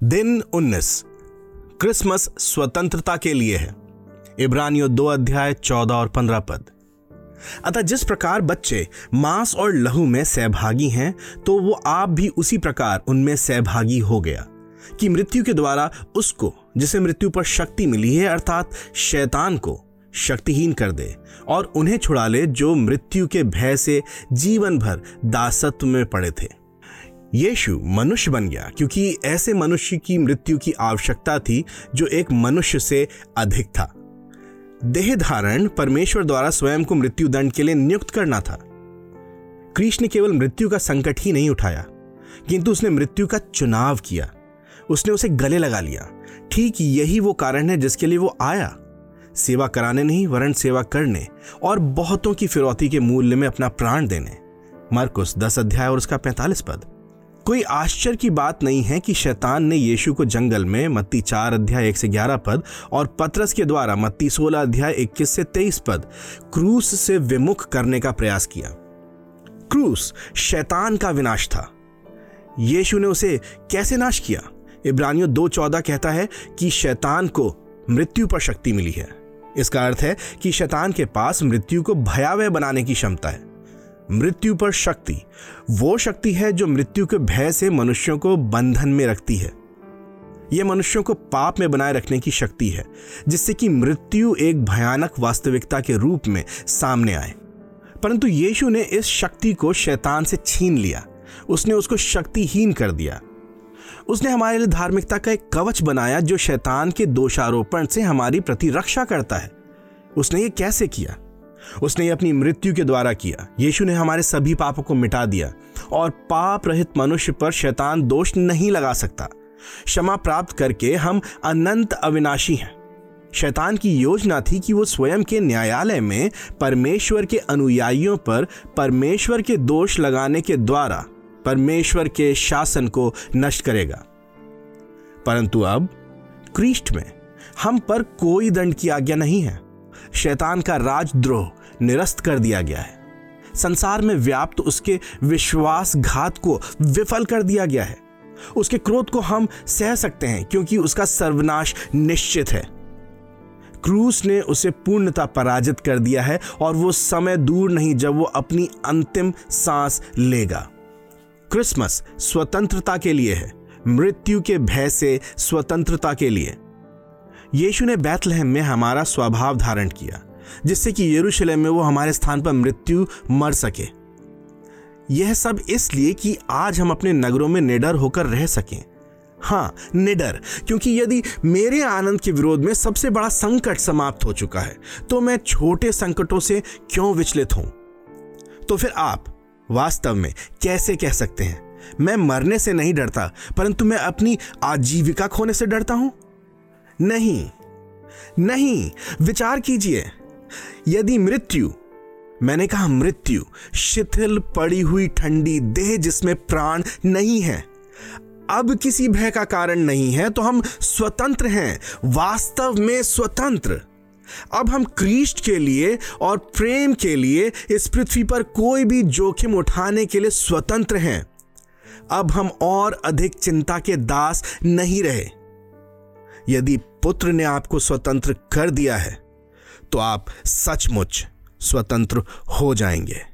दिन 19 क्रिसमस स्वतंत्रता के लिए है। इब्रानियों दो अध्याय चौदह और पंद्रह पद। अतः जिस प्रकार बच्चे मांस और लहू में सहभागी हैं तो वो आप भी उसी प्रकार उनमें सहभागी हो गया, कि मृत्यु के द्वारा उसको, जिसे मृत्यु पर शक्ति मिली है, अर्थात शैतान को, शक्तिहीन कर दे और उन्हें छुड़ा ले जो मृत्यु के भय से जीवन भर दासत्व में पड़े थे। यीशु मनुष्य बन गया, क्योंकि ऐसे मनुष्य की मृत्यु की आवश्यकता थी जो एक मनुष्य से अधिक था। देह धारण परमेश्वर द्वारा स्वयं को मृत्यु दंड के लिए नियुक्त करना था। कृष्ण ने केवल मृत्यु का संकट ही नहीं उठाया, किंतु उसने मृत्यु का चुनाव किया। उसने उसे गले लगा लिया। ठीक यही वो कारण है जिसके लिए वो आया। सेवा कराने नहीं वरण सेवा करने और बहुतों की फिरौती के मूल्य में अपना प्राण देने। मरकुस दस अध्याय और उसका पैंतालीस पद। कोई आश्चर्य की बात नहीं है कि शैतान ने यीशु को जंगल में मत्ती चार अध्याय एक से ग्यारह पद और पत्रस के द्वारा मत्ती सोलह अध्याय इक्कीस से तेईस पद क्रूस से विमुख करने का प्रयास किया। क्रूस शैतान का विनाश था। यीशु ने उसे कैसे नाश किया? इब्रानियों दो चौदह कहता है कि शैतान को मृत्यु पर शक्ति मिली है। इसका अर्थ है कि शैतान के पास मृत्यु को भयावह बनाने की क्षमता है। मृत्यु पर शक्ति। वो शक्ति है जो मृत्यु के भय से मनुष्यों को बंधन में रखती है। यह मनुष्यों को पाप में बनाए रखने की शक्ति है, जिससे कि मृत्यु एक भयानक वास्तविकता के रूप में सामने आए। परंतु यीशु ने इस शक्ति को शैतान से छीन लिया। उसने उसको शक्तिहीन कर दिया। उसने हमारे लिए धार्मिकता का एक कवच बनाया जो शैतान के दोषारोपण से हमारी प्रतिरक्षा करता है। उसने ये कैसे किया? उसने ये अपनी मृत्यु के द्वारा किया। यीशु ने हमारे सभी पापों को मिटा दिया और पाप रहित मनुष्य पर शैतान दोष नहीं लगा सकता। क्षमा प्राप्त करके हम अनंत अविनाशी हैं। शैतान की योजना थी कि वो स्वयं के न्यायालय में परमेश्वर के अनुयायियों पर परमेश्वर के दोष लगाने के द्वारा परमेश्वर के शासन को नष्ट करेगा। परंतु अब क्रिस्ट में हम पर कोई दंड की आज्ञा नहीं है। शैतान का राजद्रोह निरस्त कर दिया गया है। संसार में व्याप्त उसके विश्वासघात को विफल कर दिया गया है। उसके क्रोध को हम सह सकते हैं, क्योंकि उसका सर्वनाश निश्चित है। क्रूस ने उसे पूर्णता पराजित कर दिया है, और वो समय दूर नहीं जब वो अपनी अंतिम सांस लेगा। क्रिसमस स्वतंत्रता के लिए है, मृत्यु के भय से स्वतंत्रता के लिए। यीशु ने बैतलहम में हमारा स्वभाव धारण किया। जिससे कि यरूशलेम में वो हमारे स्थान पर मृत्यु मर सके। यह सब इसलिए कि आज हम अपने नगरों में निडर होकर रह सकें। हाँ निडर, क्योंकि यदि मेरे आनंद के विरोध में सबसे बड़ा संकट समाप्त हो चुका है तो मैं छोटे संकटों से क्यों विचलित हूँ? तो फिर आप वास्तव में कैसे कह सकते हैं? मैं मरने से नहीं डरता, परंतु मैं अपनी आजीविका खोने से डरता हूँ? नहीं नहीं, विचार कीजिए। यदि मृत्यु, मैंने कहा मृत्यु, शिथिल पड़ी हुई ठंडी देह जिसमें प्राण नहीं है। अब किसी भय का कारण नहीं है तो हम स्वतंत्र हैं, वास्तव में स्वतंत्र। अब हम क्रीस्ट के लिए और प्रेम के लिए इस पृथ्वी पर कोई भी जोखिम उठाने के लिए स्वतंत्र हैं। अब हम और अधिक चिंता के दास नहीं रहे। यदि पुत्र ने आपको स्वतंत्र कर दिया है तो आप सचमुच स्वतंत्र हो जाएँगे।